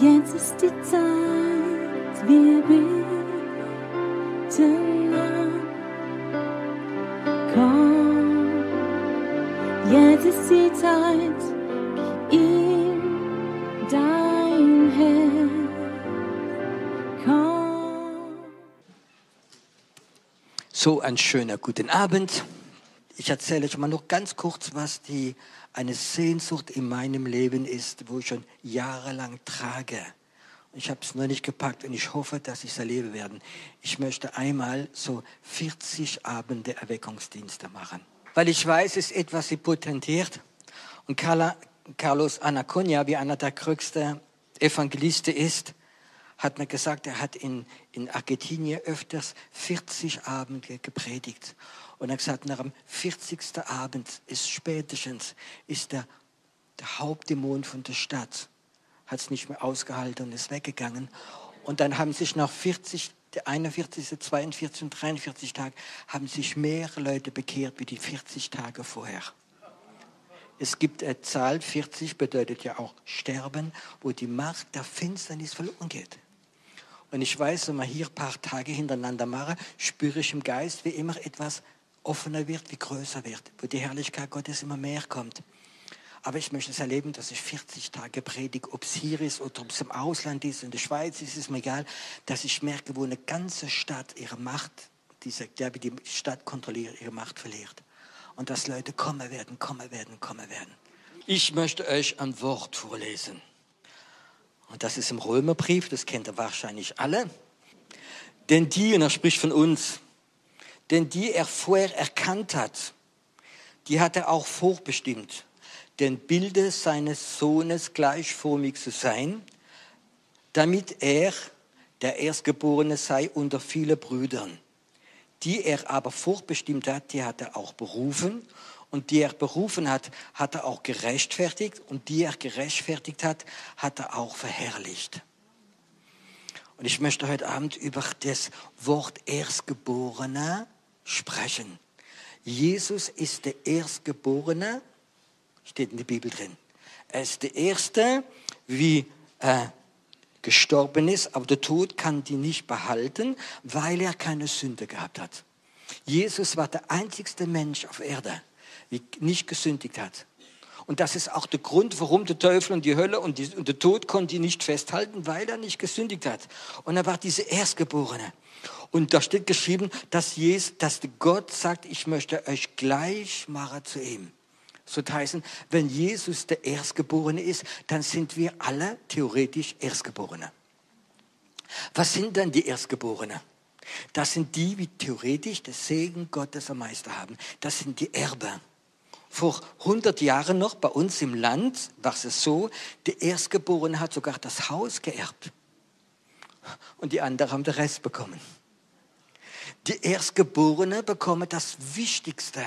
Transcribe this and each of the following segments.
Jetzt ist die Zeit, wir beten an. Komm, jetzt ist die Zeit, gib ihm dein Herz. Komm. So ein schöner guten Abend. Ich erzähle euch mal noch ganz kurz, was die, eine Sehnsucht in meinem Leben ist, wo ich schon jahrelang trage. Ich habe es noch nicht gepackt und ich hoffe, dass ich es erleben werde. Ich möchte einmal so 40 Abende Erweckungsdienste machen. Weil ich weiß, es ist etwas, sie potentiert. Und Carla, Carlos Anaconia, wie einer der größten Evangelisten ist, hat mir gesagt, er hat in, in Argentinien öfters 40 Abende gepredigt. Und er hat gesagt, nach dem 40. Abend ist spätestens, ist der, der Hauptdämon von der Stadt, hat es nicht mehr ausgehalten und ist weggegangen. Und dann haben sich nach 40, der 41., 42 und 43 Tage, haben sich mehr Leute bekehrt wie die 40 Tage vorher. Es gibt eine Zahl, 40 bedeutet ja auch Sterben, wo die Macht der Finsternis verloren geht. Und ich weiß, wenn wir hier ein paar Tage hintereinander machen, spüre ich im Geist, wie immer etwas offener wird, wie größer wird, wo die Herrlichkeit Gottes immer mehr kommt. Aber ich möchte es erleben, dass ich 40 Tage predige, ob es hier ist oder ob es im Ausland ist, in der Schweiz ist es mir egal, dass ich merke, wo eine ganze Stadt ihre Macht, diese, die Stadt kontrolliert, ihre Macht verliert. Und dass Leute kommen werden, kommen werden, kommen werden. Ich möchte euch ein Wort vorlesen. Und das ist im Römerbrief, das kennt ihr wahrscheinlich alle. Denn die, und er spricht von uns, denn die er vorher erkannt hat, die hat er auch vorbestimmt, den Bilde seines Sohnes gleichformig zu sein, damit er der Erstgeborene sei unter viele Brüdern. Die er aber vorbestimmt hat, die hat er auch berufen. Und die er berufen hat, hat er auch gerechtfertigt. Und die er gerechtfertigt hat, hat er auch verherrlicht. Und ich möchte heute Abend über das Wort Erstgeborene sprechen. Jesus ist der Erstgeborene, steht in der Bibel drin. Er ist der Erste, wie äh, gestorben ist, aber der Tod kann die nicht behalten, weil er keine Sünde gehabt hat. Jesus war der einzigste Mensch auf Erde, der nicht gesündigt hat. Und das ist auch der Grund, warum der Teufel und die Hölle und, die, und der Tod konnte ihn nicht festhalten, weil er nicht gesündigt hat. Und er war diese Erstgeborene. Und da steht geschrieben, dass, Jesus, dass Gott sagt, ich möchte euch gleich machen zu ihm. So heißen, wenn Jesus der Erstgeborene ist, dann sind wir alle theoretisch Erstgeborene. Was sind denn die Erstgeborene? Das sind die, die theoretisch das Segen Gottes am meisten haben. Das sind die Erbe. Vor 100 Jahren noch bei uns im Land war es so, der Erstgeborene hat sogar das Haus geerbt. Und die anderen haben den Rest bekommen. Die Erstgeborene bekommen das Wichtigste,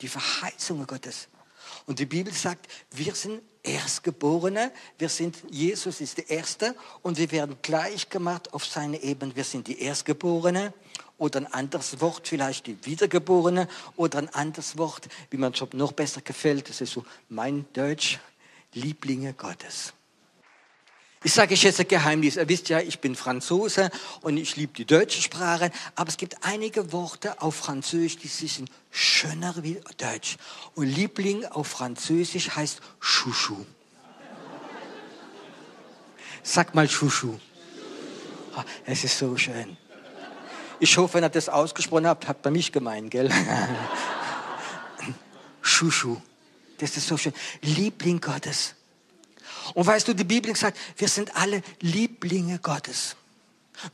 die Verheißungen Gottes. Und die Bibel sagt, wir sind Erstgeborene, wir sind, Jesus ist der Erste und wir werden gleich gemacht auf seine Ebene. Wir sind die Erstgeborene oder ein anderes Wort, vielleicht die Wiedergeborene oder ein anderes Wort, wie man es noch besser gefällt, das ist so mein Deutsch, Lieblinge Gottes. Ich sage euch jetzt ein Geheimnis. Ihr wisst ja, ich bin Franzose und ich liebe die deutsche Sprache, aber es gibt einige Worte auf Französisch, die sind schöner wie Deutsch. Und Liebling auf Französisch heißt Chouchou. Sag mal Chouchou. Es ist so schön. Ich hoffe, wenn ihr das ausgesprochen habt, habt ihr mich gemeint, gell? Chouchou. Das ist so schön. Liebling Gottes. Und weißt du, die Bibel sagt, wir sind alle Lieblinge Gottes.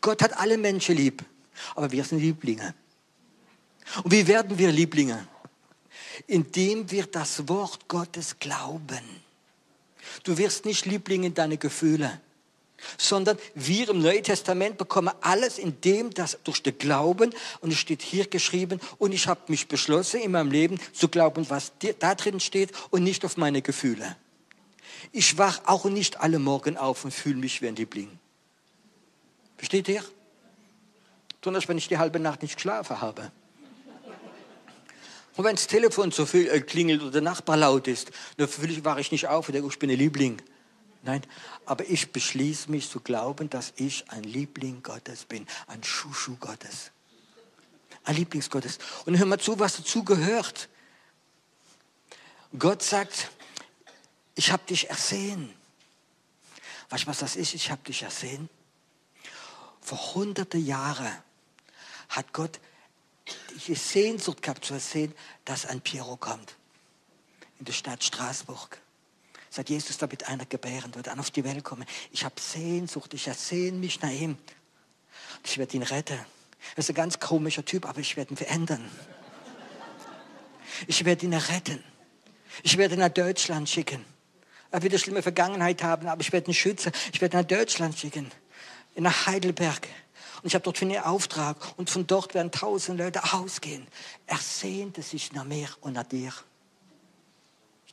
Gott hat alle Menschen lieb, aber wir sind Lieblinge. Und wie werden wir Lieblinge? Indem wir das Wort Gottes glauben. Du wirst nicht Liebling in deine Gefühle, sondern wir im Neuen Testament bekommen alles in dem, das durch den Glauben, und es steht hier geschrieben, und ich habe mich beschlossen in meinem Leben zu glauben, was da drin steht und nicht auf meine Gefühle. Ich wach auch nicht alle Morgen auf und fühle mich wie ein Liebling. Versteht ihr? Besonders wenn ich die halbe Nacht nicht geschlafen habe. Und wenn das Telefon so viel äh, klingelt oder der Nachbar laut ist, dann wache ich nicht auf und denke, ich bin ein Liebling. Nein, aber ich beschließe mich zu glauben, dass ich ein Liebling Gottes bin, ein Schuschu Gottes. Ein Lieblingsgottes. Und hör mal zu, was dazu gehört. Gott sagt, ich habe dich ersehen. Weißt du, was das ist? Ich habe dich ersehen. Vor hunderte Jahren hat Gott die Sehnsucht gehabt zu ersehen, dass ein Piero kommt. In der Stadt Straßburg. Seit Jesus da mit einer gebären wird, an auf die Welt kommen. Ich habe Sehnsucht, ich ersehne mich nach ihm. Ich werde ihn retten. Er ist ein ganz komischer Typ, aber ich werde ihn verändern. Ich werde ihn retten. Ich werde ihn nach Deutschland schicken. Er wird eine schlimme Vergangenheit haben, aber ich werde ihn schützen. Ich werde ihn nach Deutschland schicken. Nach Heidelberg. Und ich habe dort für ihn Auftrag. Und von dort werden tausend Leute ausgehen. Er sehnte sich nach mir und nach dir.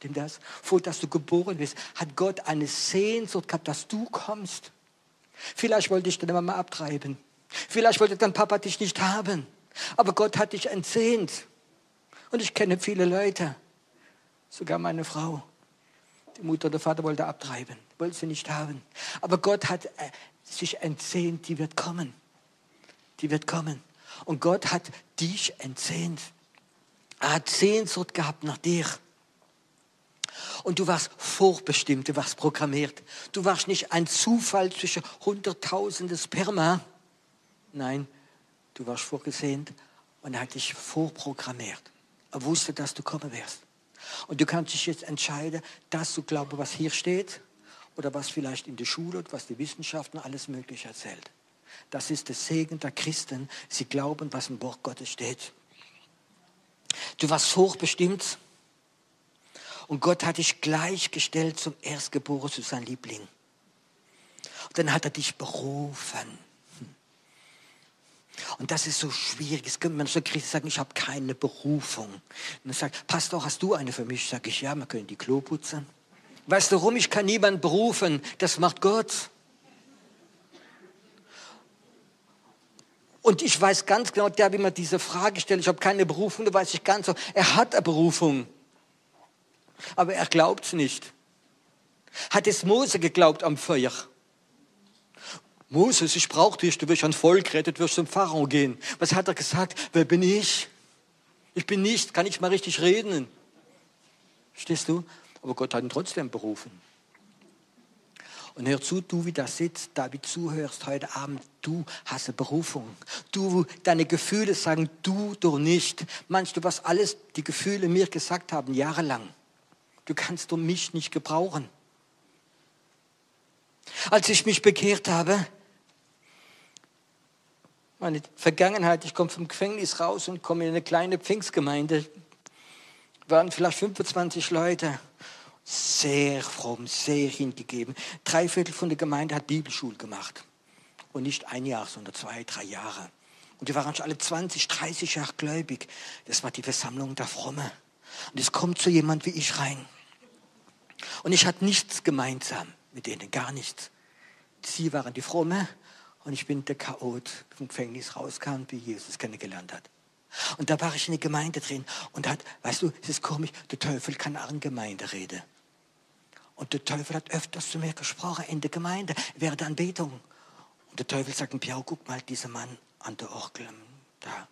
Stimmt das? Vor dass du geboren bist, hat Gott eine Sehnsucht gehabt, dass du kommst. Vielleicht wollte ich deine Mama abtreiben. Vielleicht wollte dein Papa dich nicht haben. Aber Gott hat dich entsehnt. Und ich kenne viele Leute, sogar meine Frau. Die Mutter oder Vater wollte abtreiben, wollte sie nicht haben. Aber Gott hat äh, sich entsehnt, die wird kommen. Die wird kommen. Und Gott hat dich entsehnt. Er hat Sehnsucht gehabt nach dir. Und du warst vorbestimmt, du warst programmiert. Du warst nicht ein Zufall zwischen hunderttausenden Sperma. Nein, du warst vorgesehen und er hat dich vorprogrammiert. Er wusste, dass du kommen wirst. Und du kannst dich jetzt entscheiden, dass du glaubst, was hier steht oder was vielleicht in der Schule und was die Wissenschaften alles Mögliche erzählt. Das ist der Segen der Christen. Sie glauben, was im Wort Gottes steht. Du warst hochbestimmt und Gott hat dich gleichgestellt zum Erstgeborenen, zu seinem Liebling. Und dann hat er dich berufen. Und das ist so schwierig. Es könnte man so Christen sagen, ich habe keine Berufung. Und dann sagt, Pastor, hast du eine für mich? Sag ich, ja, wir können die Klo putzen. Weißt du warum? Ich kann niemanden berufen. Das macht Gott. Und ich weiß ganz genau, der, wie man diese Frage stellt, ich habe keine Berufung, da weiß ich ganz so, er hat eine Berufung. Aber er glaubt nicht. Hat es Mose geglaubt am Feuer? Moses, ich brauche dich, du wirst ein Volk retten, du wirst zum Pharao gehen. Was hat er gesagt? Wer bin ich? Ich bin nicht, kann ich mal richtig reden. Stehst du? Aber Gott hat ihn trotzdem berufen. Und hör zu, du, wie da sitzt, da wie zuhörst heute Abend, du hast eine Berufung. Du, deine Gefühle sagen du doch nicht. Meinst du, was alles die Gefühle mir gesagt haben, jahrelang? Du kannst doch mich nicht gebrauchen. Als ich mich bekehrt habe, meine Vergangenheit, ich komme vom Gefängnis raus und komme in eine kleine Pfingstgemeinde, waren vielleicht 25 Leute, sehr fromm, sehr hingegeben. Drei Viertel von der Gemeinde hat Bibelschule gemacht. Und nicht ein Jahr, sondern zwei, drei Jahre. Und die waren schon alle 20, 30 Jahre gläubig. Das war die Versammlung der Fromme. Und es kommt so jemand wie ich rein. Und ich hatte nichts gemeinsam mit denen, gar nichts. Sie waren die Fromme und ich bin der Chaot vom Gefängnis rauskam, wie Jesus kennengelernt hat. Und da war ich in der Gemeinde drin und hat, weißt du, es ist komisch, der Teufel kann auch in Gemeinde reden. Und der Teufel hat öfters zu mir gesprochen in der Gemeinde, während der Anbetung. Und der Teufel sagt, Piau, guck mal, dieser Mann an der Orgel, da,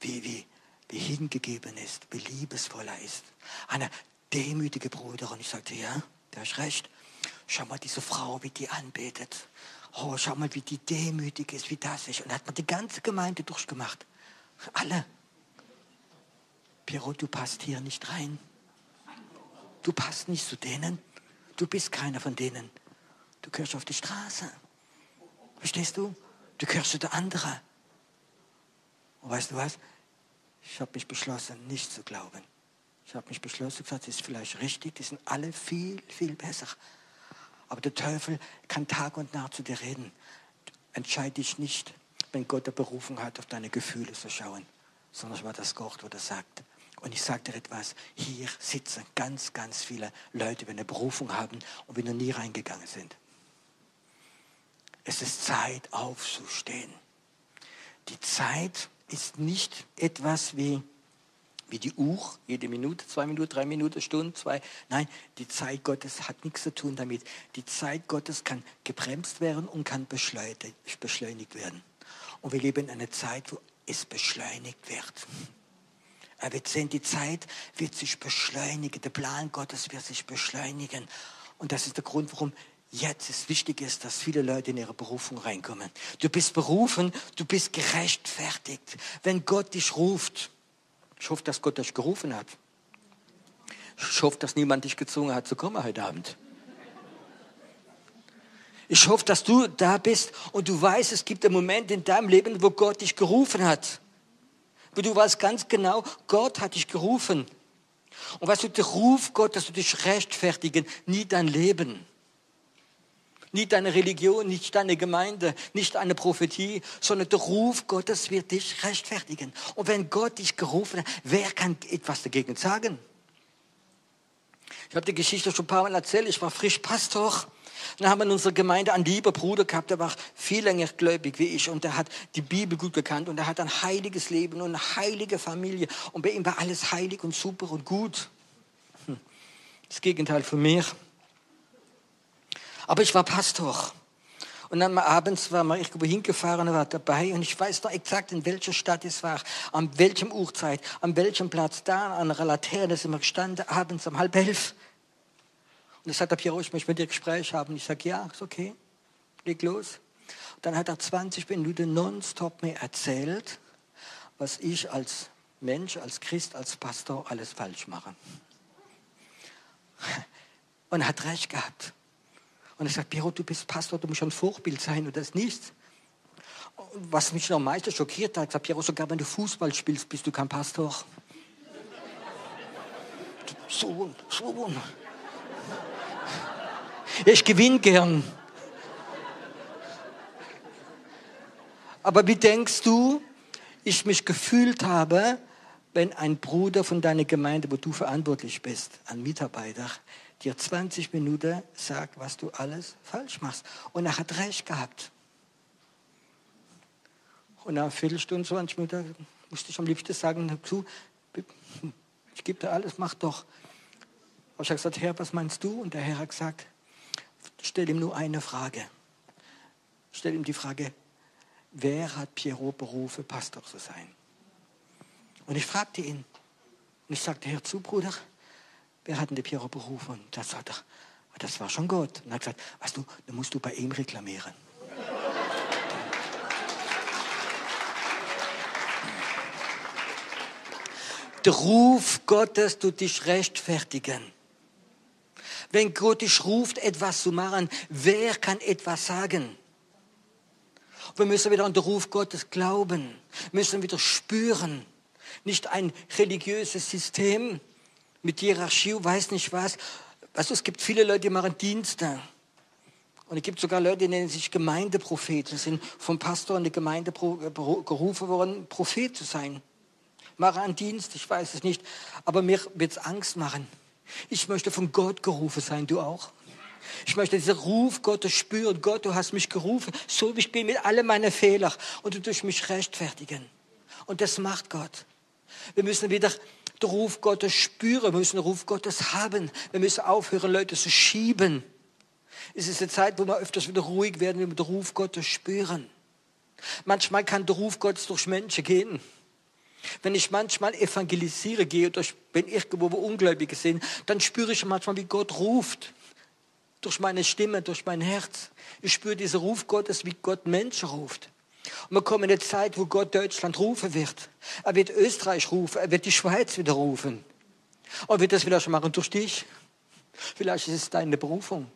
wie, wie, wie hingegeben ist, wie liebesvoll er ist. Einer demütige Bruder. Und ich sagte, ja, du hast recht. Schau mal diese Frau, wie die anbetet. Oh, schau mal, wie die demütig ist, wie das ist. Und hat man die ganze Gemeinde durchgemacht. Alle. Piero, du passt hier nicht rein. Du passt nicht zu denen. Du bist keiner von denen. Du gehörst auf die Straße. Verstehst du? Du gehörst zu der anderen. Und weißt du was? Ich habe mich beschlossen, nicht zu glauben. Ich habe mich beschlossen, gesagt, das ist vielleicht richtig, die sind alle viel, viel besser. Aber der Teufel kann Tag und Nacht zu dir reden. Entscheide dich nicht, wenn Gott der Berufung hat, auf deine Gefühle zu schauen, sondern was das Gott, wo er sagt. Und ich sage dir etwas, hier sitzen ganz, ganz viele Leute, die eine Berufung haben und wir noch nie reingegangen sind. Es ist Zeit aufzustehen. Die Zeit ist nicht etwas wie wie die Uhr, jede Minute, zwei Minuten, drei Minuten, Stunde, zwei. Nein, die Zeit Gottes hat nichts zu tun damit. Die Zeit Gottes kann gebremst werden und kann beschleunigt werden. Und wir leben in einer Zeit, wo es beschleunigt wird. Er wird sehen, die Zeit wird sich beschleunigen. Der Plan Gottes wird sich beschleunigen. Und das ist der Grund, warum jetzt es wichtig ist, dass viele Leute in ihre Berufung reinkommen. Du bist berufen, du bist gerechtfertigt. Wenn Gott dich ruft, ich hoffe, dass Gott dich gerufen hat. Ich hoffe, dass niemand dich gezwungen hat zu kommen heute Abend. Ich hoffe, dass du da bist und du weißt, es gibt einen Moment in deinem Leben, wo Gott dich gerufen hat. Wo du weißt ganz genau, Gott hat dich gerufen. Und weißt du, der Ruf Gottes, du dich rechtfertigen, nie dein Leben. Nicht deine Religion, nicht deine Gemeinde, nicht eine Prophetie, sondern der Ruf Gottes wird dich rechtfertigen. Und wenn Gott dich gerufen hat, wer kann etwas dagegen sagen? Ich habe die Geschichte schon ein paar Mal erzählt. Ich war frisch Pastor. Dann haben wir in unserer Gemeinde einen lieben Bruder gehabt, der war viel länger gläubig wie ich und der hat die Bibel gut gekannt und er hat ein heiliges Leben und eine heilige Familie und bei ihm war alles heilig und super und gut. Hm. Das Gegenteil von mir. Aber ich war Pastor. Und dann abends war mal irgendwo hingefahren und war dabei und ich weiß noch exakt, in welcher Stadt es war, an welchem Uhrzeit, an welchem Platz, da an einer Laterne sind wir gestanden, abends um halb elf. Und er sagt, Piero, ich möchte mit dir Gespräch haben. Ich sage, ja, ist okay, leg los. Und dann hat er 20 Minuten nonstop mir erzählt, was ich als Mensch, als Christ, als Pastor alles falsch mache. Und hat recht gehabt. Und er sagt, Piero, du bist Pastor, du musst ein Vorbild sein und das nicht. Was mich noch am meisten schockiert hat, gesagt, Piero, sogar wenn du Fußball spielst, bist du kein Pastor. So, so. Ich gewinne gern. Aber wie denkst du, ich mich gefühlt habe, wenn ein Bruder von deiner Gemeinde, wo du verantwortlich bist, ein Mitarbeiter, dir 20 Minuten sagt, was du alles falsch machst. Und er hat recht gehabt. Und nach einer Viertelstunde, 20 Minuten musste ich am liebsten sagen, du, ich gebe dir alles, mach doch. Aber ich habe gesagt, Herr, was meinst du? Und der Herr hat gesagt, stell ihm nur eine Frage. Stell ihm die Frage, wer hat Pierrot berufen, Pastor zu sein? Und ich fragte ihn. Und ich sagte, Herr zu, Bruder, wer hat denn den Piero berufen? Und da sagt das war schon Gott. Und er hat gesagt, weißt du, dann musst du bei ihm reklamieren. Der Ruf Gottes tut dich rechtfertigen. Wenn Gott dich ruft, etwas zu machen, wer kann etwas sagen? Wir müssen wieder an den Ruf Gottes glauben, müssen wieder spüren. Nicht ein religiöses System, mit Hierarchie, weiß nicht was. Du, es gibt viele Leute, die machen Dienste. Und es gibt sogar Leute, die nennen sich Gemeindepropheten, sind vom Pastor in die Gemeinde gerufen worden, Prophet zu sein. Mache einen Dienst, ich weiß es nicht, aber mir wird es Angst machen. Ich möchte von Gott gerufen sein, du auch. Ich möchte diesen Ruf Gottes spüren. Gott, du hast mich gerufen, so wie ich bin, mit all meinen Fehlern und du durch mich rechtfertigen. Und das macht Gott. Wir müssen wieder den Ruf Gottes spüren, wir müssen den Ruf Gottes haben. Wir müssen aufhören, Leute zu schieben. Es ist eine Zeit, wo wir öfters wieder ruhig werden, wenn wir den Ruf Gottes spüren. Manchmal kann der Ruf Gottes durch Menschen gehen. Wenn ich manchmal evangelisiere gehe, durch, wenn irgendwo wo Ungläubige sind, dann spüre ich manchmal, wie Gott ruft. Durch meine Stimme, durch mein Herz. Ich spüre diesen Ruf Gottes, wie Gott Menschen ruft. Und wir kommen in eine Zeit, wo Gott Deutschland rufen wird. Er wird Österreich rufen, er wird die Schweiz wieder rufen. Und wird das vielleicht machen durch dich. Vielleicht ist es deine Berufung.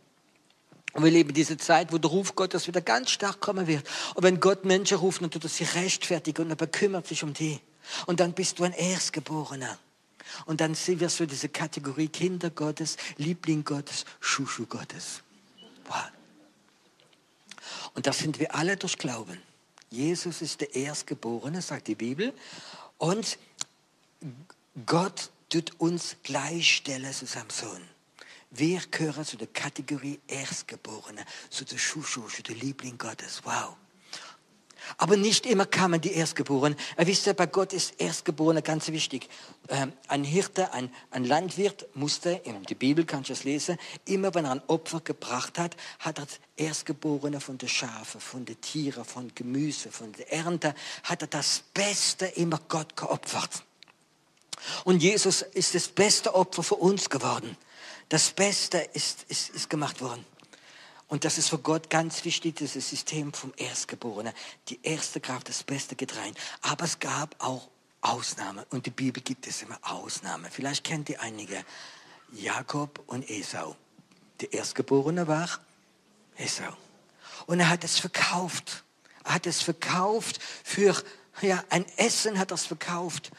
Und wir leben diese Zeit, wo der Ruf Gottes wieder ganz stark kommen wird. Und wenn Gott Menschen ruft, dann tut er sie rechtfertigen und er bekümmert sich um die. Und dann bist du ein Erstgeborener. Und dann wirst du diese Kategorie Kinder Gottes, Liebling Gottes, Schuschu Gottes. Wow. Und das sind wir alle durch Glauben. Jesus ist der Erstgeborene, sagt die Bibel. Und Gott tut uns gleichstellen zu seinem Sohn. Wir gehören zu der Kategorie Erstgeborene, zu der Schuschu, zu der Liebling Gottes. Wow. Aber nicht immer kamen die Erstgeborenen. Er wisst bei Gott ist Erstgeborene ganz wichtig. Ähm, ein Hirte, ein, ein Landwirt musste, in der Bibel kannst du es lesen, immer wenn er ein Opfer gebracht hat, hat er Erstgeborene von den Schafen, von den Tieren, von Gemüse, von der Ernte, hat er das Beste immer Gott geopfert. Und Jesus ist das beste Opfer für uns geworden. Das Beste ist, ist, ist gemacht worden. Und das ist für Gott ganz wichtig, dieses System vom Erstgeborenen. Die erste Kraft, das beste Getreide. Aber es gab auch Ausnahmen. Und die Bibel gibt es immer Ausnahmen. Vielleicht kennt ihr einige. Jakob und Esau. Der Erstgeborene war Esau. Und er hat es verkauft. Er hat es verkauft für ja, ein Essen hat er es verkauft.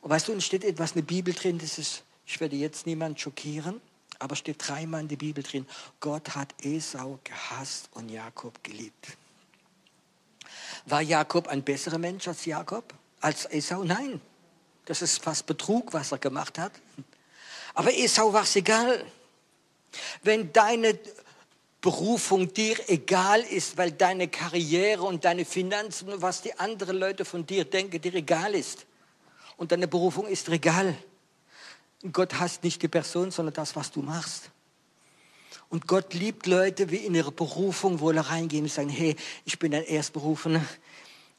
Und weißt du, und steht etwas in der Bibel drin, das ist, ich werde jetzt niemand schockieren. Aber steht dreimal in der Bibel drin, Gott hat Esau gehasst und Jakob geliebt. War Jakob ein besserer Mensch als Jakob? Als Esau? Nein. Das ist fast Betrug, was er gemacht hat. Aber Esau war es egal. Wenn deine Berufung dir egal ist, weil deine Karriere und deine Finanzen und was die anderen Leute von dir denken, dir egal ist. Und deine Berufung ist dir egal Gott hasst nicht die Person, sondern das, was du machst. Und Gott liebt Leute, wie in ihre Berufung wohl reingehen und sagen, hey, ich bin ein Erstberufener,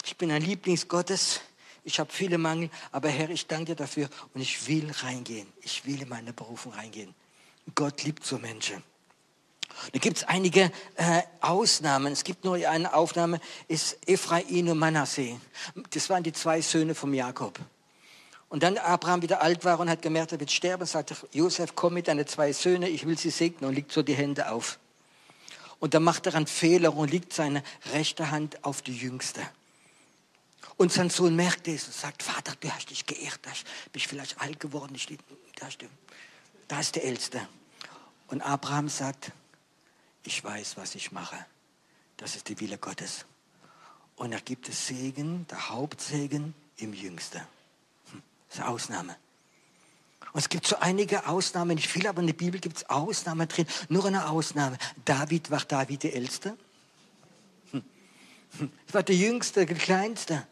ich bin ein Lieblings Gottes, ich habe viele Mangel, aber Herr, ich danke dir dafür und ich will reingehen. Ich will in meine Berufung reingehen. Gott liebt so Menschen. Da gibt es einige äh, Ausnahmen. Es gibt nur eine Aufnahme, ist Ephraim und Manasseh. Das waren die zwei Söhne von Jakob. Und dann Abraham wieder alt war und hat gemerkt, er wird sterben, sagte Josef, komm mit deinen zwei Söhnen, ich will sie segnen und legt so die Hände auf. Und dann macht er einen Fehler und legt seine rechte Hand auf die jüngste. Und sein Sohn merkt es und sagt, Vater, du hast dich geehrt, du bist vielleicht alt geworden, da ist der Älteste. Und Abraham sagt, ich weiß, was ich mache. Das ist die Wille Gottes. Und er gibt es Segen, der Hauptsegen im Jüngsten. Das ist eine Ausnahme. Und es gibt so einige Ausnahmen, nicht viele, aber in der Bibel gibt es Ausnahmen drin. Nur eine Ausnahme. David war David der Älteste. Hm. Hm. Das war der Jüngste, der Kleinste.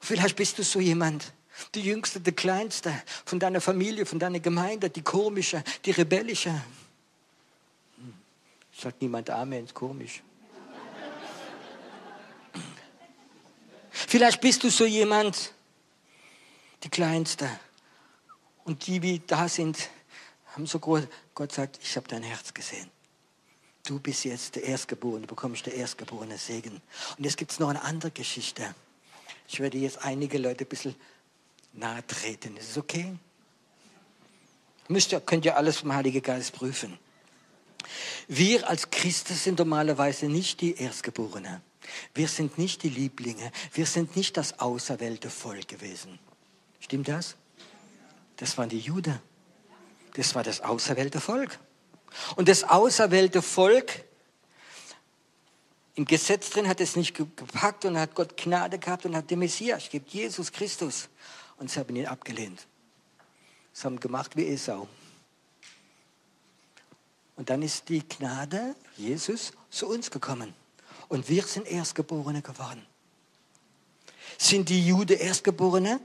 Vielleicht bist du so jemand. Der Jüngste, der Kleinste von deiner Familie, von deiner Gemeinde, die komische, die rebellische. Hm. Sagt niemand Amen, ist komisch. Vielleicht bist du so jemand, die Kleinste. Und die, die da sind, haben so groß, Gott sagt, ich habe dein Herz gesehen. Du bist jetzt der Erstgeborene, du bekommst der Erstgeborene Segen. Und jetzt gibt es noch eine andere Geschichte. Ich werde jetzt einige Leute ein bisschen nahe treten. Ist es okay? Müsst ihr, könnt ihr alles vom Heiligen Geist prüfen. Wir als Christen sind normalerweise nicht die Erstgeborenen. Wir sind nicht die Lieblinge. Wir sind nicht das auserwählte Volk gewesen. Stimmt das? Das waren die Juden. Das war das auserwählte Volk. Und das auserwählte Volk, im Gesetz drin hat es nicht gepackt und hat Gott Gnade gehabt und hat den Messias, gibt Jesus Christus. Und sie haben ihn abgelehnt. Sie haben gemacht wie Esau. Und dann ist die Gnade, Jesus, zu uns gekommen. Und wir sind Erstgeborene geworden. Sind die Juden Erstgeborene?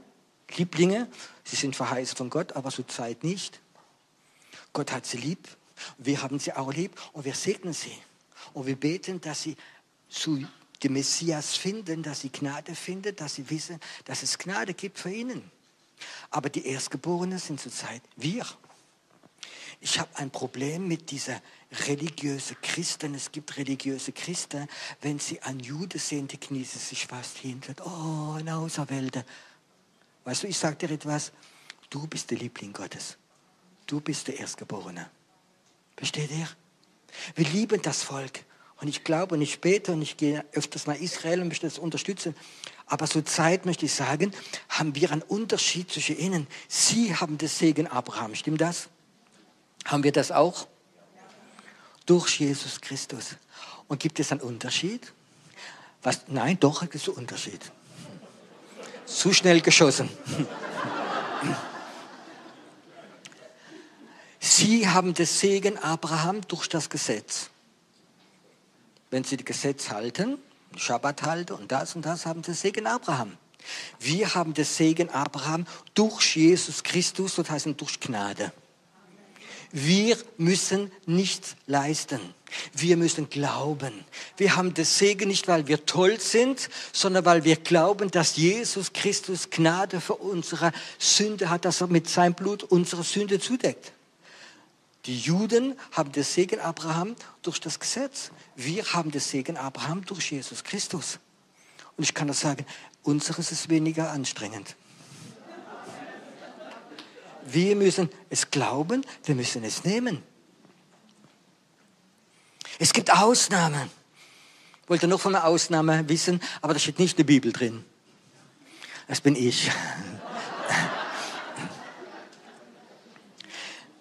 Lieblinge, sie sind verheißt von Gott, aber zur Zeit nicht. Gott hat sie lieb, wir haben sie auch lieb und wir segnen sie. Und wir beten, dass sie zu dem Messias finden, dass sie Gnade finden, dass sie wissen, dass es Gnade gibt für ihnen. Aber die Erstgeborenen sind zurzeit wir. Ich habe ein Problem mit dieser religiösen Christen. Es gibt religiöse Christen, wenn sie an Jude sehen, die kniesen sich fast hin. Oh, ein Auserwählter. Weißt du, ich sage dir etwas, du bist der Liebling Gottes. Du bist der Erstgeborene. Versteht ihr? Wir lieben das Volk. Und ich glaube und ich bete und ich gehe öfters nach Israel und möchte das unterstützen. Aber zur Zeit möchte ich sagen, haben wir einen Unterschied zwischen ihnen. Sie haben das Segen Abraham. Stimmt das? Haben wir das auch? Durch Jesus Christus. Und gibt es einen Unterschied? Was? Nein, doch, es ist ein Unterschied. Zu schnell geschossen. Sie haben das Segen Abraham durch das Gesetz. Wenn sie das Gesetz halten, Schabbat halte und das und das, haben den Segen Abraham. Wir haben den Segen Abraham durch Jesus Christus, das heißt durch Gnade. Wir müssen nichts leisten. Wir müssen glauben. Wir haben das Segen nicht, weil wir toll sind, sondern weil wir glauben, dass Jesus Christus Gnade für unsere Sünde hat, dass er mit seinem Blut unsere Sünde zudeckt. Die Juden haben das Segen Abraham durch das Gesetz. Wir haben das Segen Abraham durch Jesus Christus. Und ich kann das sagen, unseres ist weniger anstrengend. Wir müssen es glauben, wir müssen es nehmen. Es gibt Ausnahmen. Wollt ihr noch von einer Ausnahme wissen? Aber da steht nicht in der Bibel drin. Das bin ich.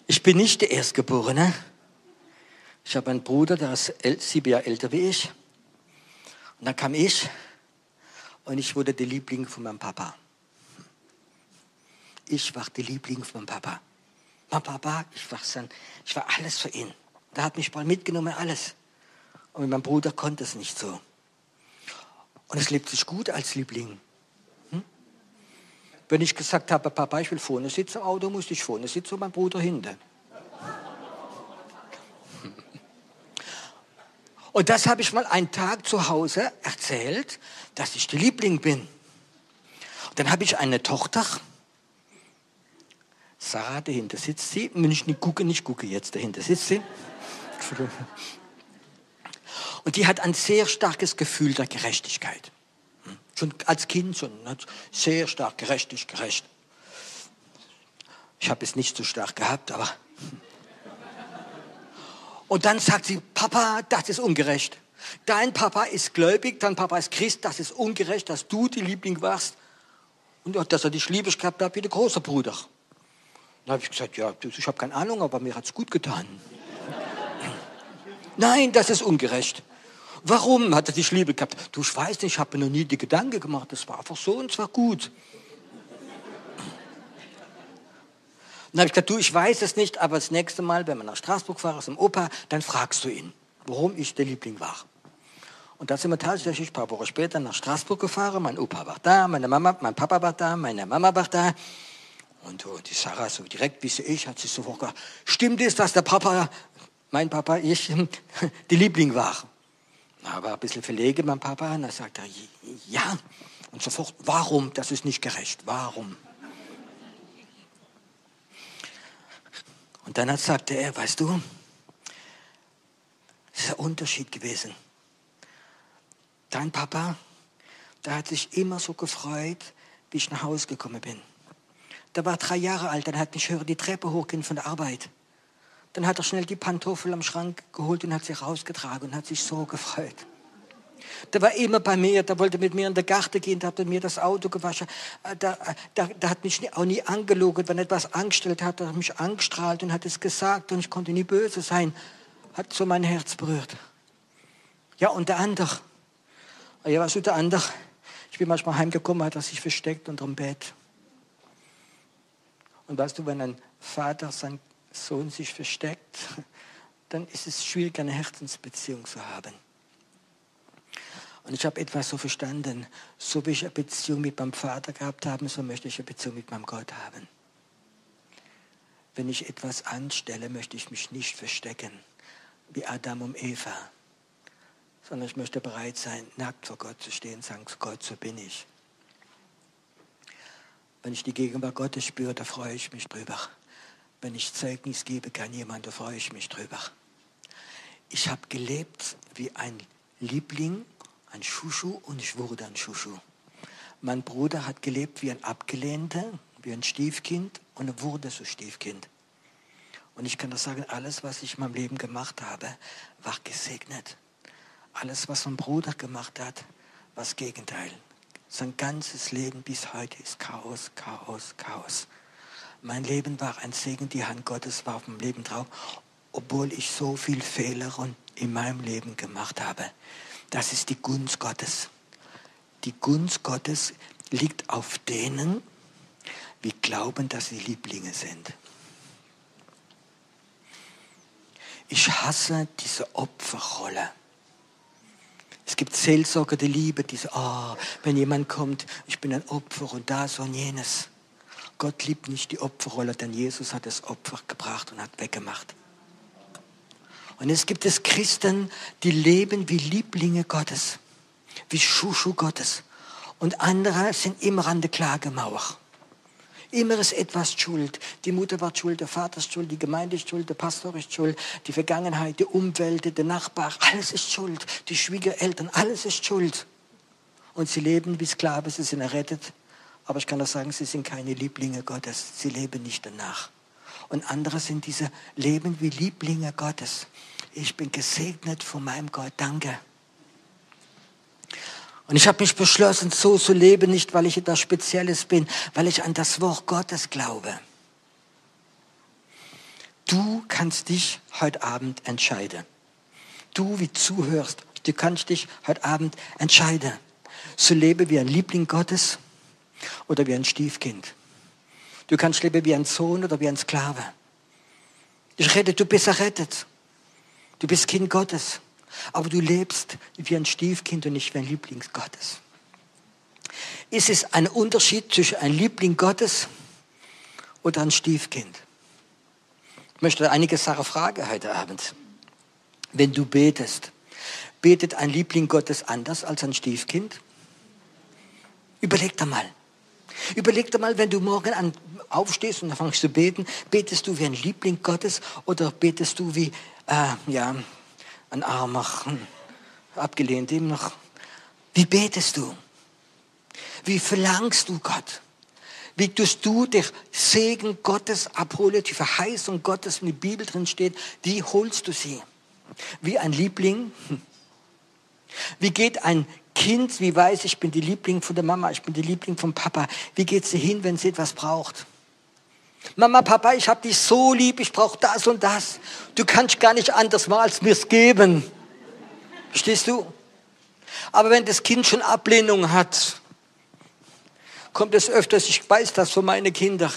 Ich bin nicht der Erstgeborene. Ich habe einen Bruder, der ist sieben Jahre älter wie ich. Und dann kam ich und ich wurde der Liebling von meinem Papa. Ich war der Liebling von Papa. Mein Papa, ich war, sein, ich war alles für ihn. Der hat mich mal mitgenommen, alles. Und meinem Bruder konnte es nicht so. Und es lebt sich gut als Liebling. Hm? Wenn ich gesagt habe, Papa, ich will vorne sitzen im Auto, musste ich vorne sitzen und mein Bruder hinten. Und das habe ich mal einen Tag zu Hause erzählt, dass ich der Liebling bin. Und dann habe ich eine Tochter, Sarah, dahinter sitzt sie. Wenn ich nicht gucke, nicht gucke jetzt, dahinter sitzt sie. Und die hat ein sehr starkes Gefühl der Gerechtigkeit. Schon als Kind schon sehr stark gerechtig, gerecht. Ich habe es nicht so stark gehabt, aber. Und dann sagt sie, Papa, das ist ungerecht. Dein Papa ist gläubig, dein Papa ist Christ, das ist ungerecht, dass du die Liebling warst und dass er dich liebig gehabt hat wie der große Bruder. Dann habe ich gesagt, ja, ich habe keine Ahnung, aber mir hat es gut getan. Nein, das ist ungerecht. Warum hat er dich Liebe gehabt? Du, ich weiß nicht, ich habe mir noch nie die Gedanken gemacht. Das war einfach so und es war gut. Dann habe ich gesagt, du, ich weiß es nicht, aber das nächste Mal, wenn wir nach Straßburg fahren, zum Opa, dann fragst du ihn, warum ich der Liebling war. Und da sind wir tatsächlich ein paar Wochen später nach Straßburg gefahren. Mein Opa war da, meine Mama, mein Papa war da, meine Mama war da. Und die Sarah, so direkt wie ich, hat sich sofort gesagt, stimmt es, dass der Papa, mein Papa, ich, die Liebling war? Da war ein bisschen verlegen, mein Papa, und dann sagt er, ja. Und sofort, warum? Das ist nicht gerecht. Warum? Und dann sagte er, weißt du, das ist ein Unterschied gewesen. Dein Papa, der hat sich immer so gefreut, wie ich nach Hause gekommen bin. Der war drei Jahre alt, dann hat mich hören die Treppe hochgehen von der Arbeit. Dann hat er schnell die Pantoffel am Schrank geholt und hat sie rausgetragen und hat sich so gefreut. Der war immer bei mir, der wollte mit mir in der Garten gehen, der hat mit mir das Auto gewaschen. Der, der, der hat mich auch nie angelogen, wenn etwas angestellt hat, hat er mich angestrahlt und hat es gesagt und ich konnte nie böse sein. Hat so mein Herz berührt. Ja, und der andere. Ja, was ist der andere? Ich bin manchmal heimgekommen, hat er sich versteckt unter dem Bett. Und weißt du, wenn ein Vater seinen Sohn sich versteckt, dann ist es schwierig, eine Herzensbeziehung zu haben. Und ich habe etwas so verstanden, so wie ich eine Beziehung mit meinem Vater gehabt habe, so möchte ich eine Beziehung mit meinem Gott haben. Wenn ich etwas anstelle, möchte ich mich nicht verstecken, wie Adam und Eva, sondern ich möchte bereit sein, nackt vor Gott zu stehen sagen, Gott, so bin ich. Wenn ich die Gegenwart Gottes spüre, da freue ich mich drüber. Wenn ich Zeugnis gebe, kann jemand, da freue ich mich drüber. Ich habe gelebt wie ein Liebling, ein Schuschu und ich wurde ein Schuschu. Mein Bruder hat gelebt wie ein Abgelehnter, wie ein Stiefkind und er wurde so Stiefkind. Und ich kann das sagen, alles, was ich in meinem Leben gemacht habe, war gesegnet. Alles, was mein Bruder gemacht hat, war das Gegenteil. Sein ganzes Leben bis heute ist Chaos, Chaos, Chaos. Mein Leben war ein Segen, die Hand Gottes war auf dem Leben drauf, obwohl ich so viel Fehler in meinem Leben gemacht habe. Das ist die Gunst Gottes. Die Gunst Gottes liegt auf denen, die glauben, dass sie Lieblinge sind. Ich hasse diese Opferrolle. Es gibt Seelsorger der Liebe, die sagen, oh, wenn jemand kommt, ich bin ein Opfer und das und jenes. Gott liebt nicht die Opferrolle, denn Jesus hat das Opfer gebracht und hat weggemacht. Und es gibt es Christen, die leben wie Lieblinge Gottes, wie Schuschu Gottes. Und andere sind immer an der Klagemauer. Immer ist etwas schuld. Die Mutter war schuld, der Vater ist schuld, die Gemeinde ist schuld, der Pastor ist schuld, die Vergangenheit, die Umwelt, der Nachbar, alles ist schuld. Die Schwiegereltern, alles ist schuld. Und sie leben wie Sklaven, sie sind errettet. Aber ich kann auch sagen, sie sind keine Lieblinge Gottes. Sie leben nicht danach. Und andere sind diese Leben wie Lieblinge Gottes. Ich bin gesegnet von meinem Gott. Danke. Und ich habe mich beschlossen, so zu leben, nicht weil ich etwas Spezielles bin, weil ich an das Wort Gottes glaube. Du kannst dich heute Abend entscheiden. Du, wie zuhörst, du kannst dich heute Abend entscheiden. Zu leben wie ein Liebling Gottes oder wie ein Stiefkind. Du kannst leben wie ein Sohn oder wie ein Sklave. Ich rede, du bist errettet. Du bist Kind Gottes. Aber du lebst wie ein Stiefkind und nicht wie ein Liebling Gottes. Ist es ein Unterschied zwischen ein Liebling Gottes oder ein Stiefkind? Ich möchte einige Sachen fragen heute Abend. Wenn du betest, betet ein Liebling Gottes anders als ein Stiefkind? Überleg da mal. Überleg dir mal, wenn du morgen an, aufstehst und fängst zu beten, betest du wie ein Liebling Gottes oder betest du wie, äh, ja, ein Armer, abgelehnt ihm noch. Wie betest du? Wie verlangst du Gott? Wie tust du dich Segen Gottes abholen, die Verheißung Gottes, in der Bibel drin steht, wie holst du sie? Wie ein Liebling? Wie geht ein Kind, wie weiß ich, bin die Liebling von der Mama, ich bin die Liebling vom Papa. Wie geht sie hin, wenn sie etwas braucht? Mama, Papa, ich habe dich so lieb, ich brauche das und das. Du kannst gar nicht anders mal als mir's geben. Verstehst du? Aber wenn das Kind schon Ablehnung hat, kommt es öfters, ich weiß das von meinen Kindern.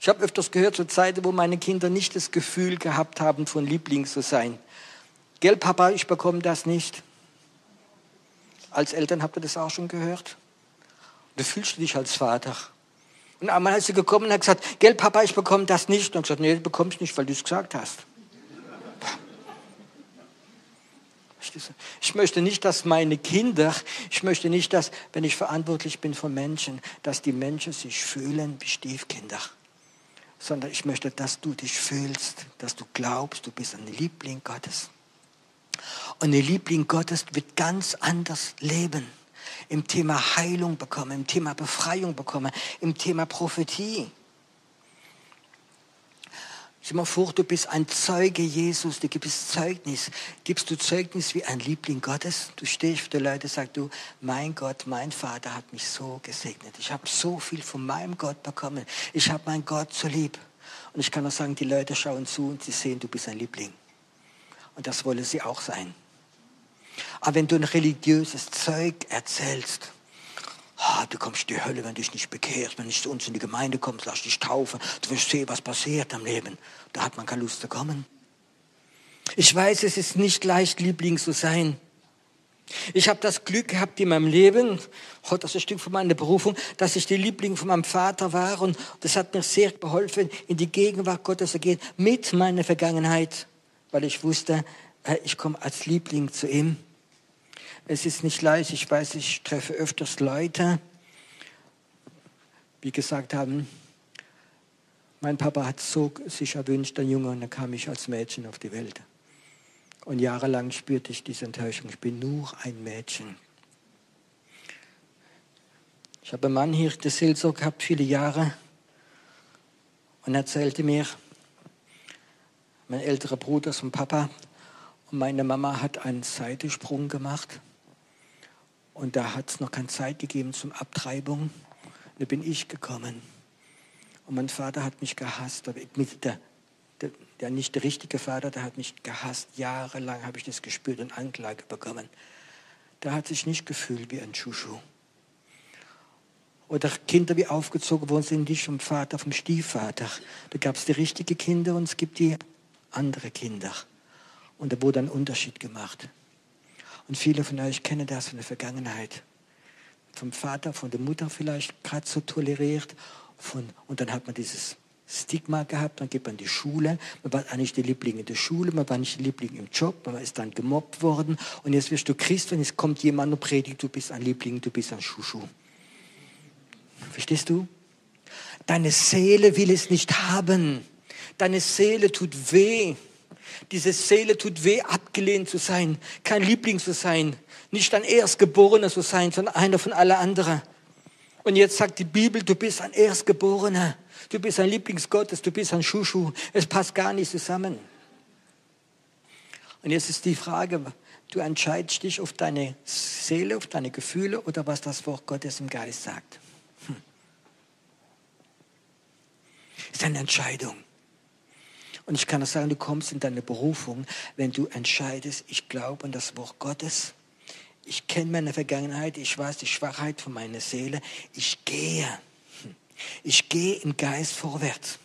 Ich habe öfters gehört, zu Zeiten, wo meine Kinder nicht das Gefühl gehabt haben, von Liebling zu sein. Gell, Papa, ich bekomme das nicht. Als Eltern habt ihr das auch schon gehört? Du fühlst dich als Vater. Und einmal ist sie gekommen und hat gesagt, gell Papa, ich bekomme das nicht. Und gesagt, nee, du bekommst nicht, weil du es gesagt hast. Ich möchte nicht, dass meine Kinder, ich möchte nicht, dass, wenn ich verantwortlich bin für Menschen, dass die Menschen sich fühlen wie Stiefkinder. Sondern ich möchte, dass du dich fühlst, dass du glaubst, du bist ein Liebling Gottes. Und ein Liebling Gottes wird ganz anders leben im Thema Heilung bekommen, im Thema Befreiung bekommen, im Thema Prophetie. Stell mal vor, du bist ein Zeuge Jesus, du gibst Zeugnis. Gibst du Zeugnis wie ein Liebling Gottes? Du stehst für die Leute und sagst du, mein Gott, mein Vater hat mich so gesegnet. Ich habe so viel von meinem Gott bekommen. Ich habe meinen Gott so lieb. Und ich kann auch sagen, die Leute schauen zu und sie sehen, du bist ein Liebling. Und das wollen sie auch sein. Aber wenn du ein religiöses Zeug erzählst, oh, du kommst in die Hölle, wenn du dich nicht bekehrst, wenn du nicht zu uns in die Gemeinde kommst, lass dich taufen, du wirst sehen, was passiert am Leben. Da hat man keine Lust zu kommen. Ich weiß, es ist nicht leicht, Liebling zu sein. Ich habe das Glück gehabt in meinem Leben, heute das ist ein Stück von meiner Berufung, dass ich die Liebling von meinem Vater war und das hat mir sehr geholfen, in die Gegenwart Gottes zu gehen, mit meiner Vergangenheit, weil ich wusste, äh, ich komme als Liebling zu ihm. Es ist nicht leicht. Ich weiß, ich treffe öfters Leute, die gesagt haben, mein Papa hat so sich erwünscht, ein Junge, und dann kam ich als Mädchen auf die Welt. Und jahrelang spürte ich diese Enttäuschung. Ich bin nur ein Mädchen. Ich habe einen Mann hier, der Seelsorge gehabt, viele Jahre, und erzählte mir, mein älterer Bruder ist von Papa, und meine Mama hat einen Seitensprung gemacht. Und da hat es noch keine Zeit gegeben zum Abtreibung. Da bin ich gekommen. Und mein Vater hat mich gehasst. Der, der, der nicht der richtige Vater, der hat mich gehasst. Jahrelang habe ich das gespürt und Anklage bekommen. Der hat sich nicht gefühlt wie ein Schuschu. Oder Kinder, wie aufgezogen worden sind, nicht vom Vater, vom Stiefvater. Da gab es die richtigen Kinder und es gibt die andere Kinder. Und da wurde ein Unterschied gemacht. Und viele von euch kennen das von der Vergangenheit. Vom Vater, von der Mutter vielleicht gerade so toleriert. Von, und dann hat man dieses Stigma gehabt, dann geht man in die Schule, man war eigentlich der Liebling in der Schule, man war nicht der Liebling im Job, man ist dann gemobbt worden und jetzt wirst du Christ und jetzt kommt jemand und predigt, du bist ein Liebling, du bist ein Schuschu. Verstehst du? Deine Seele will es nicht haben. Deine Seele tut weh. Diese Seele tut weh, abgelehnt zu sein, kein Liebling zu sein, nicht ein Erstgeborener zu sein, sondern einer von allen anderen. Und jetzt sagt die Bibel, du bist ein Erstgeborener, du bist ein Lieblingsgottes, du bist ein Schuschu. Es passt gar nicht zusammen. Und jetzt ist die Frage, du entscheidest dich auf deine Seele, auf deine Gefühle oder was das Wort Gottes im Geist sagt. Hm. Ist eine Entscheidung. Und ich kann auch sagen, du kommst in deine Berufung, wenn du entscheidest, ich glaube an das Wort Gottes. Ich kenne meine Vergangenheit, ich weiß die Schwachheit von meiner Seele. Ich gehe. Ich gehe im Geist vorwärts.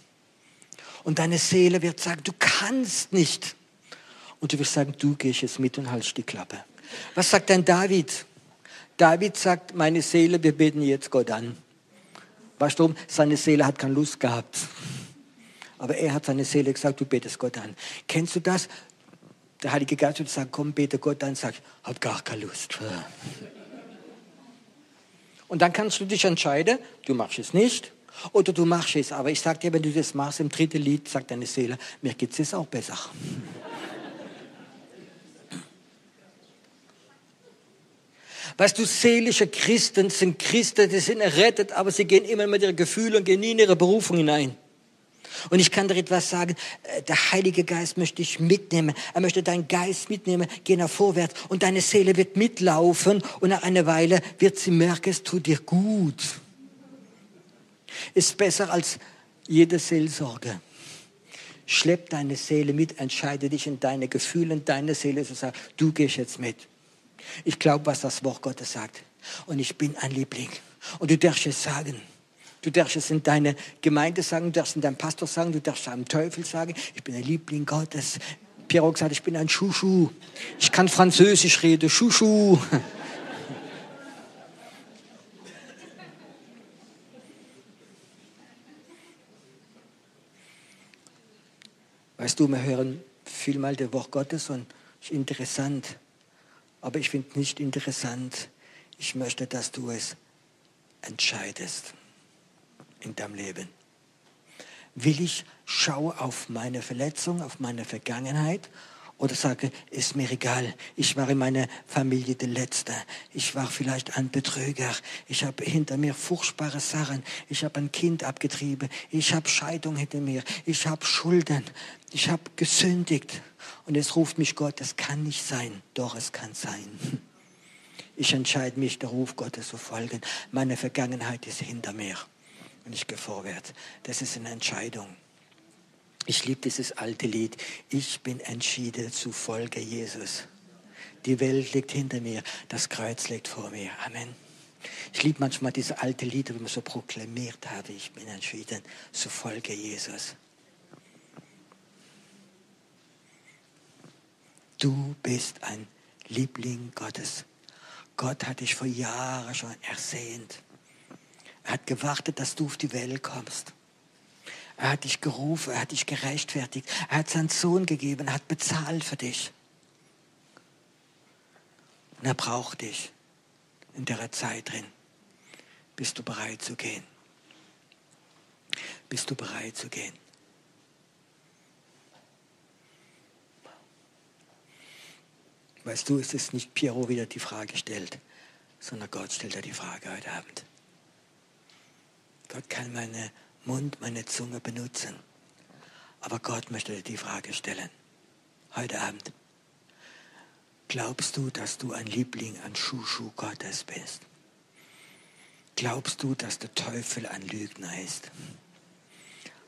Und deine Seele wird sagen, du kannst nicht. Und du wirst sagen, du gehst jetzt mit und haltst die Klappe. Was sagt denn David? David sagt, meine Seele, wir beten jetzt Gott an. Weißt du, seine Seele hat keine Lust gehabt. Aber er hat seine Seele gesagt, du betest Gott an. Kennst du das? Der Heilige Geist wird sagen, komm, bete Gott an, sag, hab gar keine Lust. Und dann kannst du dich entscheiden, du machst es nicht oder du machst es. Aber ich sage dir, wenn du das machst, im dritten Lied sagt deine Seele, mir geht es auch besser. Weißt du, seelische Christen sind Christen, die sind errettet, aber sie gehen immer mit ihren Gefühlen und gehen nie in ihre Berufung hinein. Und ich kann dir etwas sagen, äh, der Heilige Geist möchte dich mitnehmen. Er möchte deinen Geist mitnehmen, geh nach vorwärts und deine Seele wird mitlaufen und nach einer Weile wird sie merken, es tut dir gut. Ist besser als jede Seelsorge. Schlepp deine Seele mit, entscheide dich in deine Gefühle, in deine Seele zu sagen, du gehst jetzt mit. Ich glaube, was das Wort Gottes sagt. Und ich bin ein Liebling. Und du darfst es sagen. Du darfst es in deine Gemeinde sagen, du darfst es in deinem Pastor sagen, du darfst es einem Teufel sagen, ich bin ein Liebling Gottes. Pierrot gesagt, ich bin ein Schuschu. Ich kann Französisch reden, Schuschu. Weißt du, wir hören vielmal das Wort Gottes und ist interessant. Aber ich finde nicht interessant. Ich möchte, dass du es entscheidest in deinem Leben? Will ich schaue auf meine Verletzung, auf meine Vergangenheit oder sage, ist mir egal, ich war in meiner Familie der Letzte, ich war vielleicht ein Betrüger, ich habe hinter mir furchtbare Sachen, ich habe ein Kind abgetrieben, ich habe Scheidung hinter mir, ich habe Schulden, ich habe gesündigt und es ruft mich Gott, es kann nicht sein, doch es kann sein. Ich entscheide mich, der Ruf Gottes zu folgen. Meine Vergangenheit ist hinter mir und ich gehe vorwärts. Das ist eine Entscheidung. Ich liebe dieses alte Lied. Ich bin entschieden zu Folge Jesus. Die Welt liegt hinter mir, das Kreuz liegt vor mir. Amen. Ich liebe manchmal diese alte Lieder, wie man so proklamiert habe. Ich bin entschieden zu Folge Jesus. Du bist ein Liebling Gottes. Gott hat dich vor Jahren schon ersehnt. Er hat gewartet, dass du auf die Welt kommst. Er hat dich gerufen, er hat dich gerechtfertigt. Er hat seinen Sohn gegeben, er hat bezahlt für dich. Und er braucht dich in der Zeit drin. Bist du bereit zu gehen? Bist du bereit zu gehen? Weißt du, es ist nicht Piero, wieder die Frage stellt, sondern Gott stellt dir die Frage heute Abend. Gott kann meinen Mund, meine Zunge benutzen. Aber Gott möchte dir die Frage stellen, heute Abend. Glaubst du, dass du ein Liebling an Schuschu Gottes bist? Glaubst du, dass der Teufel ein Lügner ist?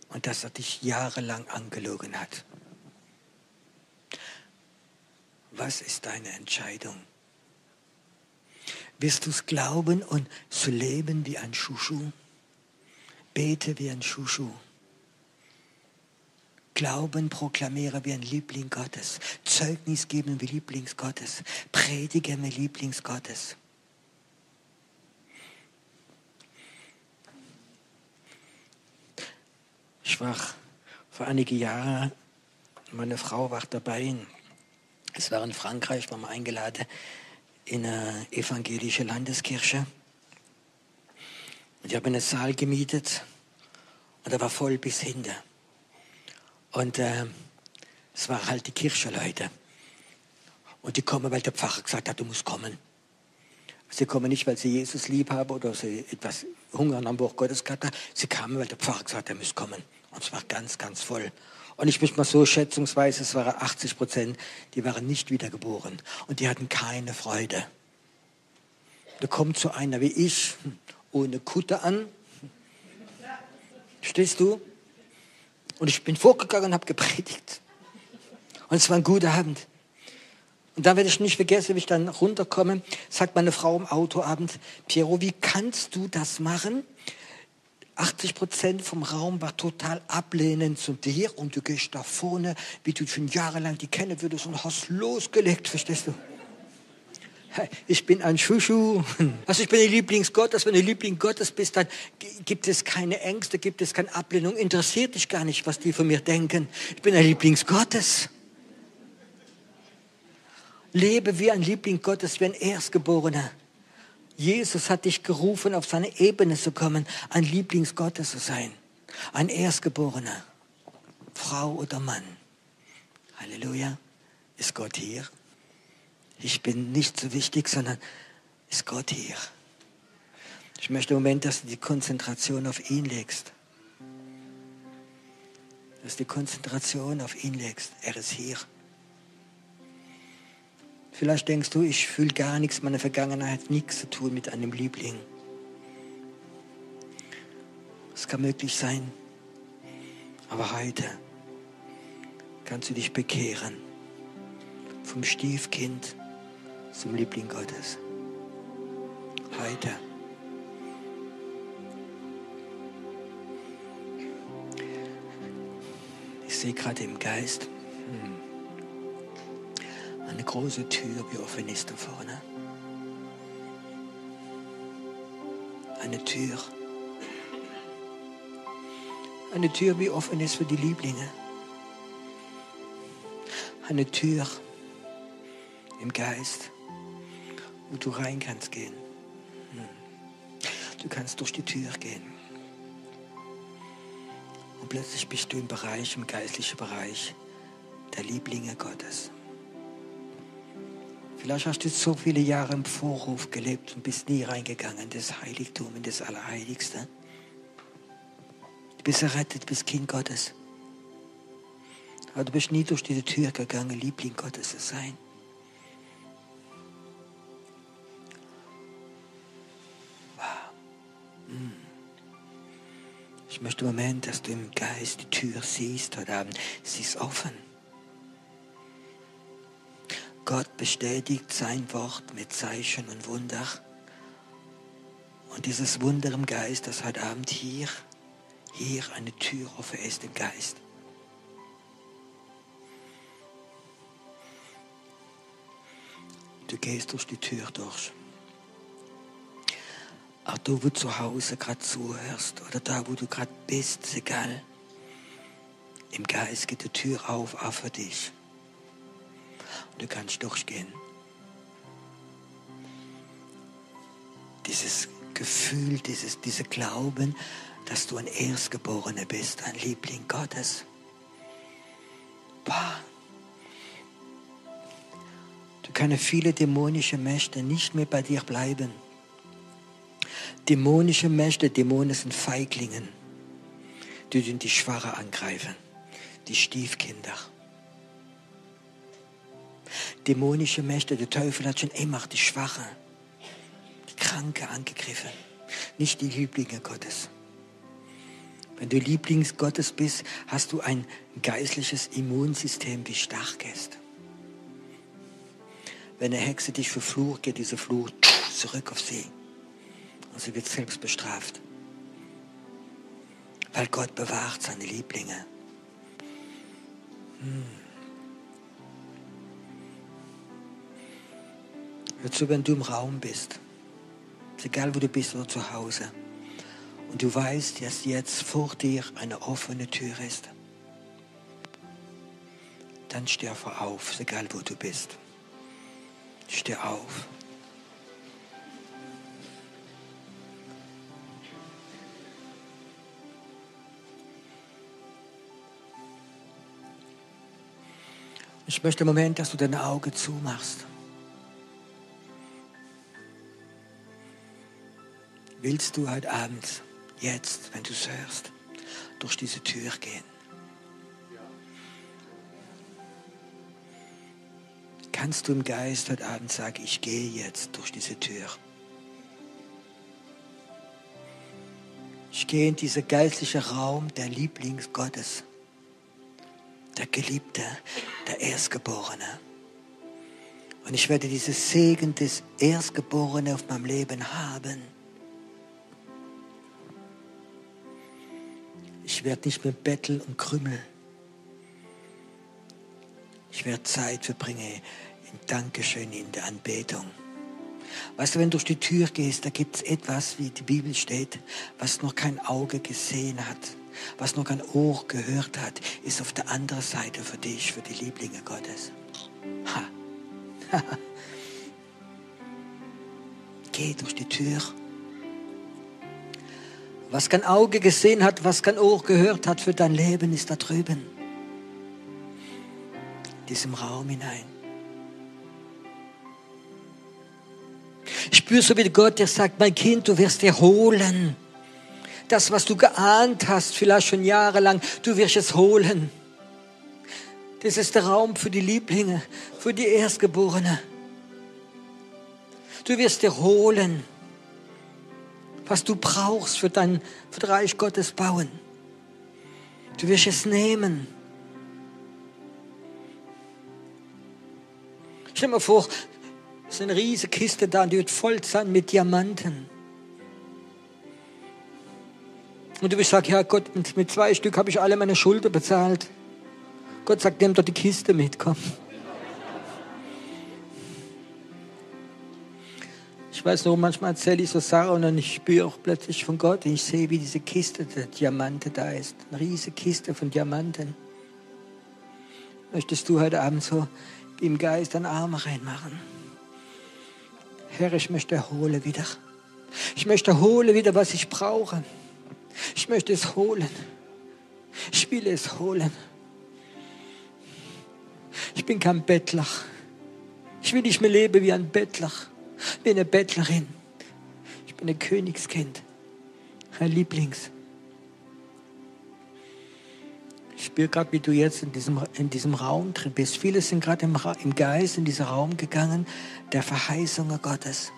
Und dass er dich jahrelang angelogen hat? Was ist deine Entscheidung? Wirst du es glauben und zu leben wie ein Schuschu? Bete wie ein Schuschu. Glauben proklamieren wie ein Liebling Gottes. Zeugnis geben wie Lieblings Gottes. Predigen wie Lieblings Gottes. Ich war vor einigen Jahren, meine Frau war dabei. Es war in Frankreich, waren wir eingeladen in eine evangelische Landeskirche. Und ich habe einen Saal gemietet und er war voll bis hinten. Und äh, es waren halt die Kirchenleute. Und die kommen, weil der Pfarrer gesagt hat, du musst kommen. Sie kommen nicht, weil sie Jesus lieb haben oder sie etwas Hunger am Wort Gottes gehabt haben. Sie kamen, weil der Pfarrer gesagt hat, er muss kommen. Und es war ganz, ganz voll. Und ich möchte mal so schätzungsweise, es waren 80 Prozent, die waren nicht wiedergeboren. Und die hatten keine Freude. Da kommt so einer wie ich, ohne Kutte an. Stehst du? Und ich bin vorgegangen und habe gepredigt. Und es war ein guter Abend. Und dann werde ich nicht vergessen, wie ich dann runterkomme, sagt meine Frau im Autoabend, Piero, wie kannst du das machen? 80 Prozent vom Raum war total ablehnend zu dir und du gehst da vorne, wie du schon jahrelang die kennen würdest und hast losgelegt, verstehst du? Ich bin ein Schuschu. Also ich bin der Lieblingsgottes. Wenn du Liebling Gottes bist, dann gibt es keine Ängste, gibt es keine Ablehnung. Interessiert dich gar nicht, was die von mir denken. Ich bin ein Lieblingsgottes. Lebe wie ein Liebling Gottes, wie ein Erstgeborener. Jesus hat dich gerufen, auf seine Ebene zu kommen, ein Lieblingsgottes zu sein. Ein Erstgeborener. Frau oder Mann. Halleluja. Ist Gott hier? Ich bin nicht so wichtig, sondern ist Gott hier. Ich möchte im Moment, dass du die Konzentration auf ihn legst. Dass du die Konzentration auf ihn legst. Er ist hier. Vielleicht denkst du, ich fühle gar nichts, meine Vergangenheit hat nichts zu tun mit einem Liebling. Es kann möglich sein. Aber heute kannst du dich bekehren. Vom Stiefkind zum Liebling Gottes. Heute. Ich sehe gerade im Geist hm, eine große Tür, wie offen ist da vorne. Eine Tür. Eine Tür, wie offen ist für die Lieblinge. Eine Tür im Geist wo du rein kannst gehen. Du kannst durch die Tür gehen. Und plötzlich bist du im Bereich, im geistlichen Bereich der Lieblinge Gottes. Vielleicht hast du so viele Jahre im Vorhof gelebt und bist nie reingegangen in das Heiligtum, in das Allerheiligste. Du bist errettet, bist Kind Gottes. Aber du bist nie durch diese Tür gegangen, Liebling Gottes zu sein. Ich möchte im Moment, dass du im Geist die Tür siehst heute Abend. Sie ist offen. Gott bestätigt sein Wort mit Zeichen und Wunder. Und dieses Wunder im Geist, das heute Abend hier, hier eine Tür offen ist im Geist. Du gehst durch die Tür durch. Auch du, wo zu Hause gerade zuhörst oder da, wo du gerade bist, ist egal. Im Geist geht die Tür auf, auch für dich. Und du kannst durchgehen. Dieses Gefühl, dieses, dieser Glauben, dass du ein Erstgeborener bist, ein Liebling Gottes. Boah. Du können viele dämonische Mächte nicht mehr bei dir bleiben dämonische Mächte, Dämonen sind Feiglingen, die die Schwache angreifen, die Stiefkinder. Dämonische Mächte, der Teufel hat schon immer die Schwache, die Kranke angegriffen, nicht die Lieblinge Gottes. Wenn du Lieblings Gottes bist, hast du ein geistliches Immunsystem, wie stark ist. Wenn eine Hexe dich verflucht, geht diese Fluch zurück auf sie und sie wird selbst bestraft. Weil Gott bewahrt seine Lieblinge. Hör zu, wenn du im Raum bist, ist egal wo du bist oder zu Hause, und du weißt, dass jetzt vor dir eine offene Tür ist, dann steh auf, egal wo du bist. Steh auf. Ich möchte im Moment, dass du deine Augen zumachst. Willst du heute Abend, jetzt, wenn du es hörst, durch diese Tür gehen? Kannst du im Geist heute Abend sagen, ich gehe jetzt durch diese Tür? Ich gehe in diesen geistlichen Raum der Liebling Gottes der Geliebte, der Erstgeborene. Und ich werde dieses Segen des Erstgeborenen auf meinem Leben haben. Ich werde nicht mehr betteln und krümmeln. Ich werde Zeit verbringen in Dankeschön, in der Anbetung. Weißt du, wenn du durch die Tür gehst, da gibt es etwas, wie die Bibel steht, was noch kein Auge gesehen hat was noch kein Ohr gehört hat, ist auf der anderen Seite für dich, für die Lieblinge Gottes. Ha. Geh durch die Tür. Was kein Auge gesehen hat, was kein Ohr gehört hat für dein Leben, ist da drüben. In diesem Raum hinein. Ich spüre so wie Gott, der sagt, mein Kind, du wirst dir holen das, was du geahnt hast, vielleicht schon jahrelang, du wirst es holen. Das ist der Raum für die Lieblinge, für die Erstgeborene. Du wirst dir holen, was du brauchst für dein für das Reich Gottes bauen. Du wirst es nehmen. Stell dir mal vor, es ist eine riesige Kiste da die wird voll sein mit Diamanten. Und du wirst sagen, ja Gott, mit, mit zwei Stück habe ich alle meine Schulden bezahlt. Gott sagt, nimm doch die Kiste mit, komm. Ich weiß noch, manchmal erzähle ich so Sachen und ich spüre auch plötzlich von Gott. Ich sehe, wie diese Kiste der Diamante da ist. Eine riesige Kiste von Diamanten. Möchtest du heute Abend so im Geist einen Arm reinmachen? Herr, ich möchte hole wieder. Ich möchte hole wieder, was ich brauche. Ich möchte es holen. Ich will es holen. Ich bin kein Bettler. Ich will nicht mehr leben wie ein Bettler, wie eine Bettlerin. Ich bin ein Königskind, ein Lieblings. Ich spüre gerade, wie du jetzt in diesem, in diesem Raum drin bist. Viele sind gerade im, im Geist in diesen Raum gegangen, der Verheißungen Gottes.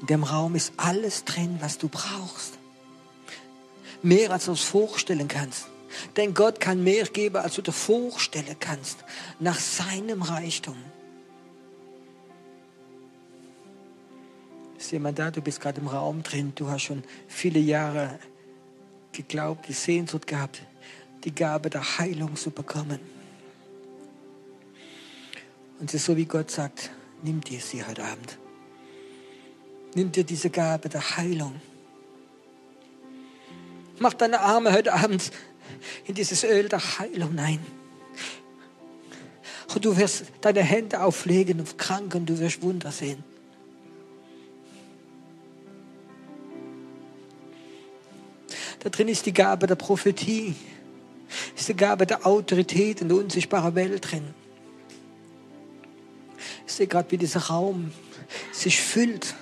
In dem Raum ist alles drin, was du brauchst mehr als du es vorstellen kannst. Denn Gott kann mehr geben, als du dir vorstellen kannst, nach seinem Reichtum. Ist jemand da? Du bist gerade im Raum drin. Du hast schon viele Jahre geglaubt, die Sehnsucht gehabt, die Gabe der Heilung zu bekommen. Und es ist so, wie Gott sagt, nimm dir sie heute Abend. Nimm dir diese Gabe der Heilung. Mach deine Arme heute Abend in dieses Öl der Heilung hinein. Und du wirst deine Hände auflegen auf Kranken, du wirst Wunder sehen. Da drin ist die Gabe der Prophetie, ist die Gabe der Autorität in der unsichtbaren Welt drin. Ich sehe gerade, wie dieser Raum sich füllt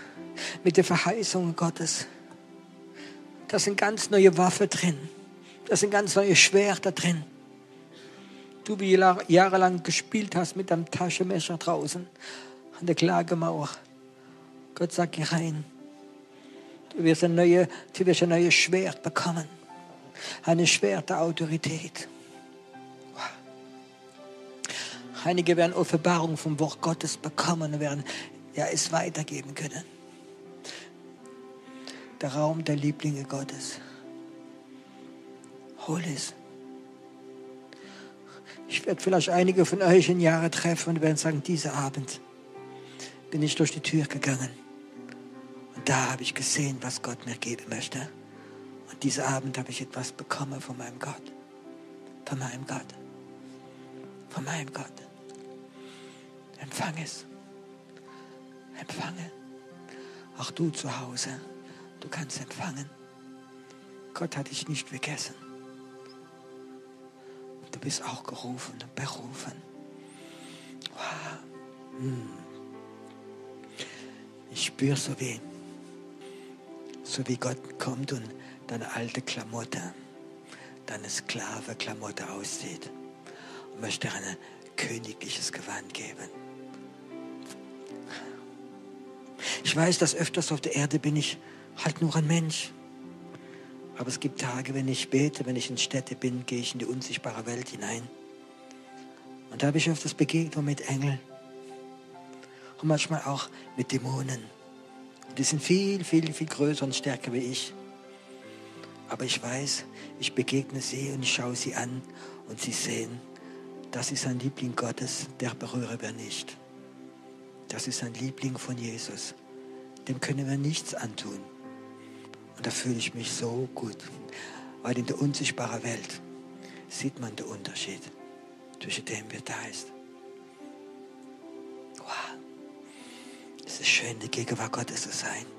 mit der Verheißung Gottes. Da sind ganz neue Waffen drin. Da sind ganz neue Schwerter drin. Du, wie jahrelang gespielt hast mit deinem Taschenmesser draußen an der Klagemauer. Gott sagt, geh rein. Du wirst ein, neue, du wirst ein neues Schwert bekommen. Eine Schwert der Autorität. Einige werden Offenbarung vom Wort Gottes bekommen und werden ja, es weitergeben können der Raum der Lieblinge Gottes. Hol es. Ich werde vielleicht einige von euch in Jahre treffen und werden sagen, dieser Abend bin ich durch die Tür gegangen. Und da habe ich gesehen, was Gott mir geben möchte. Und diesen Abend habe ich etwas bekommen von meinem Gott. Von meinem Gott. Von meinem Gott. Empfang es. Empfange. Auch du zu Hause, du kannst empfangen. Gott hat dich nicht vergessen. Du bist auch gerufen und berufen. Wow. Hm. Ich spüre so wie, so wie Gott kommt und deine alte Klamotte, deine Sklave-Klamotte aussieht und möchte ein königliches Gewand geben. Ich weiß, dass öfters auf der Erde bin ich halt nur ein Mensch. Aber es gibt Tage, wenn ich bete, wenn ich in Städte bin, gehe ich in die unsichtbare Welt hinein. Und da habe ich öfters Begegnung mit Engeln. Und manchmal auch mit Dämonen. Und die sind viel, viel, viel größer und stärker wie ich. Aber ich weiß, ich begegne sie und ich schaue sie an und sie sehen, das ist ein Liebling Gottes, der berühre wir nicht. Das ist ein Liebling von Jesus. Dem können wir nichts antun. Und da fühle ich mich so gut. Weil in der unsichtbaren Welt sieht man den Unterschied zwischen dem, wer da ist. Wow. Es ist schön, die Gegenwart Gottes zu sein.